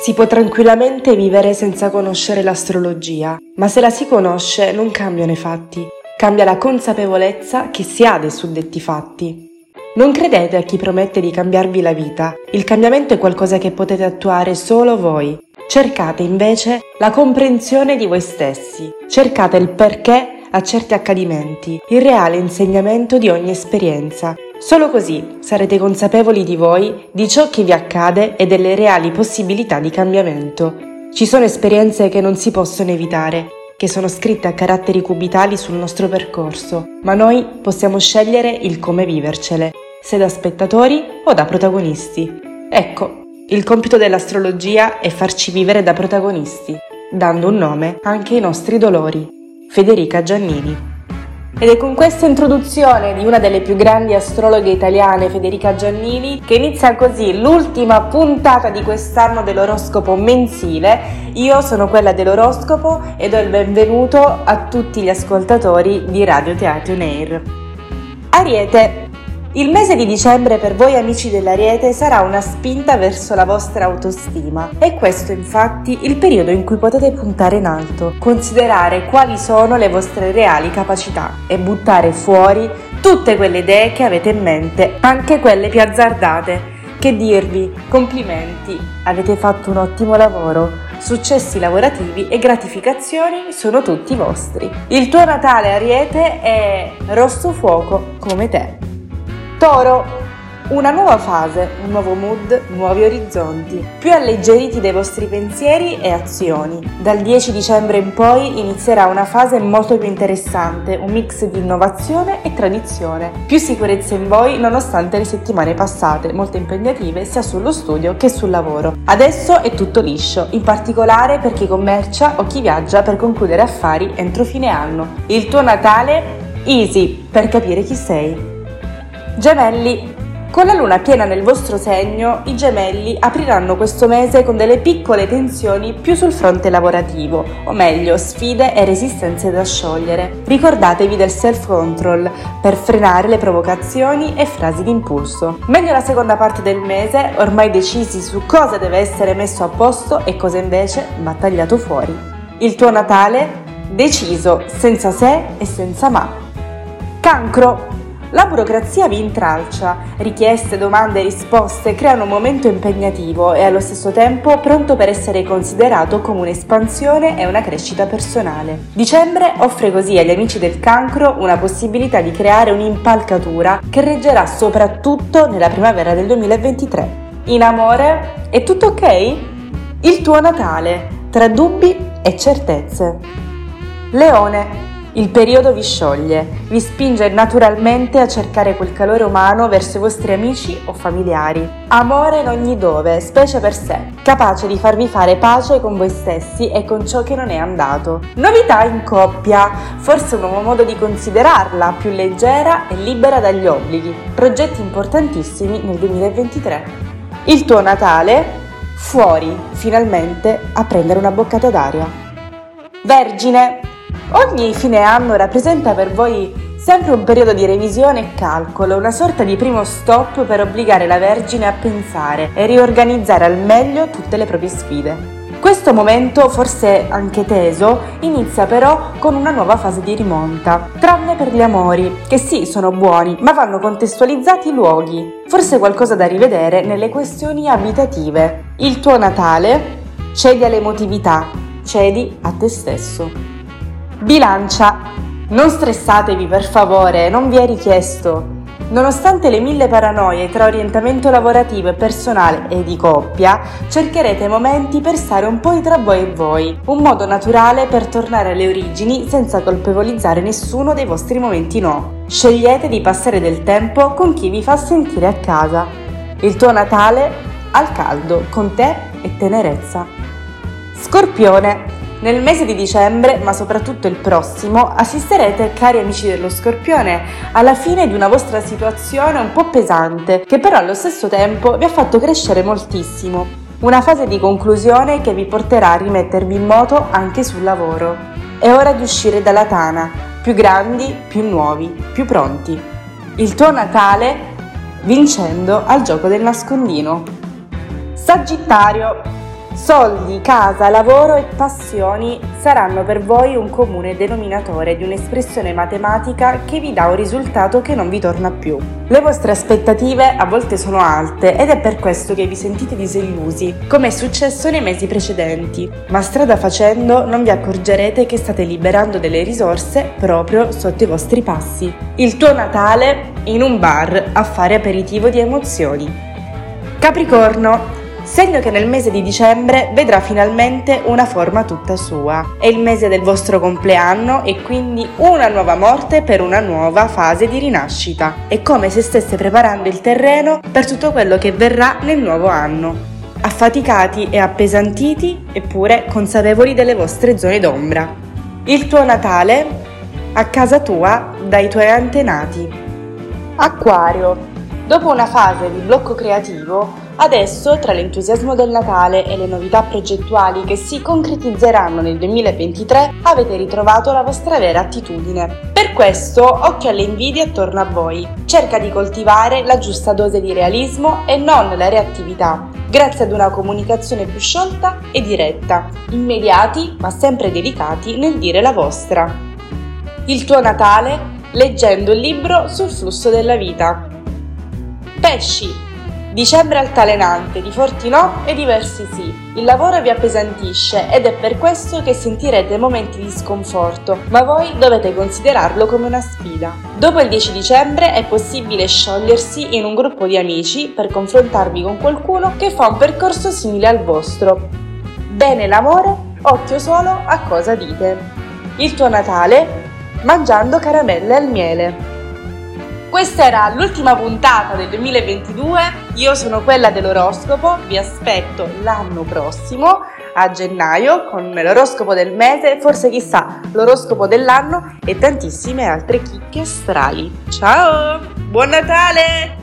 Si può tranquillamente vivere senza conoscere l'astrologia, ma se la si conosce non cambiano i fatti, cambia la consapevolezza che si ha dei suddetti fatti. Non credete a chi promette di cambiarvi la vita, il cambiamento è qualcosa che potete attuare solo voi. Cercate invece la comprensione di voi stessi, cercate il perché a certi accadimenti, il reale insegnamento di ogni esperienza. Solo così sarete consapevoli di voi, di ciò che vi accade e delle reali possibilità di cambiamento. Ci sono esperienze che non si possono evitare, che sono scritte a caratteri cubitali sul nostro percorso, ma noi possiamo scegliere il come vivercele se da spettatori o da protagonisti. Ecco, il compito dell'astrologia è farci vivere da protagonisti, dando un nome anche ai nostri dolori. Federica Giannini. Ed è con questa introduzione di una delle più grandi astrologhe italiane, Federica Giannini, che inizia così l'ultima puntata di quest'anno dell'oroscopo mensile. Io sono quella dell'oroscopo e do il benvenuto a tutti gli ascoltatori di Radio Teatro Nair. Ariete, il mese di dicembre per voi amici dell'Ariete sarà una spinta verso la vostra autostima. È questo infatti il periodo in cui potete puntare in alto, considerare quali sono le vostre reali capacità e buttare fuori tutte quelle idee che avete in mente, anche quelle più azzardate. Che dirvi, complimenti, avete fatto un ottimo lavoro, successi lavorativi e gratificazioni sono tutti vostri. Il tuo Natale Ariete è rosso fuoco come te. Toro, una nuova fase, un nuovo mood, nuovi orizzonti, più alleggeriti dai vostri pensieri e azioni. Dal 10 dicembre in poi inizierà una fase molto più interessante, un mix di innovazione e tradizione. Più sicurezza in voi nonostante le settimane passate, molto impegnative sia sullo studio che sul lavoro. Adesso è tutto liscio, in particolare per chi commercia o chi viaggia per concludere affari entro fine anno. Il tuo Natale? Easy, per capire chi sei. Gemelli. Con la luna piena nel vostro segno, i gemelli apriranno questo mese con delle piccole tensioni più sul fronte lavorativo, o meglio, sfide e resistenze da sciogliere. Ricordatevi del self-control per frenare le provocazioni e frasi d'impulso. Meglio la seconda parte del mese, ormai decisi su cosa deve essere messo a posto e cosa invece va tagliato fuori. Il tuo Natale? Deciso, senza se e senza ma. Cancro. La burocrazia vi intralcia, richieste, domande e risposte creano un momento impegnativo e allo stesso tempo pronto per essere considerato come un'espansione e una crescita personale. Dicembre offre così agli amici del cancro una possibilità di creare un'impalcatura che reggerà soprattutto nella primavera del 2023. In amore, è tutto ok? Il tuo Natale, tra dubbi e certezze. Leone, il periodo vi scioglie, vi spinge naturalmente a cercare quel calore umano verso i vostri amici o familiari. Amore in ogni dove, specie per sé, capace di farvi fare pace con voi stessi e con ciò che non è andato. Novità in coppia, forse un nuovo modo di considerarla, più leggera e libera dagli obblighi. Progetti importantissimi nel 2023. Il tuo Natale? Fuori, finalmente, a prendere una boccata d'aria. Vergine, Ogni fine anno rappresenta per voi sempre un periodo di revisione e calcolo, una sorta di primo stop per obbligare la Vergine a pensare e riorganizzare al meglio tutte le proprie sfide. Questo momento, forse anche teso, inizia però con una nuova fase di rimonta, tranne per gli amori, che sì, sono buoni, ma vanno contestualizzati i luoghi. Forse qualcosa da rivedere nelle questioni abitative. Il tuo Natale cedi all'emotività, cedi a te stesso. Bilancia. Non stressatevi per favore, non vi è richiesto. Nonostante le mille paranoie tra orientamento lavorativo e personale e di coppia, cercherete momenti per stare un po' tra voi e voi, un modo naturale per tornare alle origini senza colpevolizzare nessuno dei vostri momenti no. Scegliete di passare del tempo con chi vi fa sentire a casa. Il tuo Natale al caldo, con te e tenerezza. Scorpione. Nel mese di dicembre, ma soprattutto il prossimo, assisterete, cari amici dello Scorpione, alla fine di una vostra situazione un po' pesante, che però allo stesso tempo vi ha fatto crescere moltissimo. Una fase di conclusione che vi porterà a rimettervi in moto anche sul lavoro. È ora di uscire dalla tana, più grandi, più nuovi, più pronti. Il tuo Natale vincendo al gioco del nascondino. Sagittario Soldi, casa, lavoro e passioni saranno per voi un comune denominatore di un'espressione matematica che vi dà un risultato che non vi torna più. Le vostre aspettative a volte sono alte ed è per questo che vi sentite disillusi, come è successo nei mesi precedenti, ma strada facendo non vi accorgerete che state liberando delle risorse proprio sotto i vostri passi. Il tuo Natale in un bar a fare aperitivo di emozioni. Capricorno, segno che nel mese di dicembre vedrà finalmente una forma tutta sua. È il mese del vostro compleanno e quindi una nuova morte per una nuova fase di rinascita. È come se stesse preparando il terreno per tutto quello che verrà nel nuovo anno. Affaticati e appesantiti, eppure consapevoli delle vostre zone d'ombra. Il tuo Natale a casa tua dai tuoi antenati. Acquario. Dopo una fase di blocco creativo, Adesso, tra l'entusiasmo del Natale e le novità progettuali che si concretizzeranno nel 2023, avete ritrovato la vostra vera attitudine. Per questo, occhio alle invidie attorno a voi. Cerca di coltivare la giusta dose di realismo e non la reattività, grazie ad una comunicazione più sciolta e diretta, immediati ma sempre delicati nel dire la vostra. Il tuo Natale leggendo il libro sul flusso della vita. Pesci, Dicembre altalenante, di forti no e diversi sì. Il lavoro vi appesantisce ed è per questo che sentirete momenti di sconforto, ma voi dovete considerarlo come una sfida. Dopo il 10 dicembre è possibile sciogliersi in un gruppo di amici per confrontarvi con qualcuno che fa un percorso simile al vostro. Bene l'amore, occhio solo a cosa dite. Il tuo Natale? Mangiando caramelle al miele. Questa era l'ultima puntata del 2022, io sono quella dell'oroscopo, vi aspetto l'anno prossimo a gennaio con l'oroscopo del mese, forse chissà l'oroscopo dell'anno e tantissime altre chicche astrali. Ciao, buon Natale!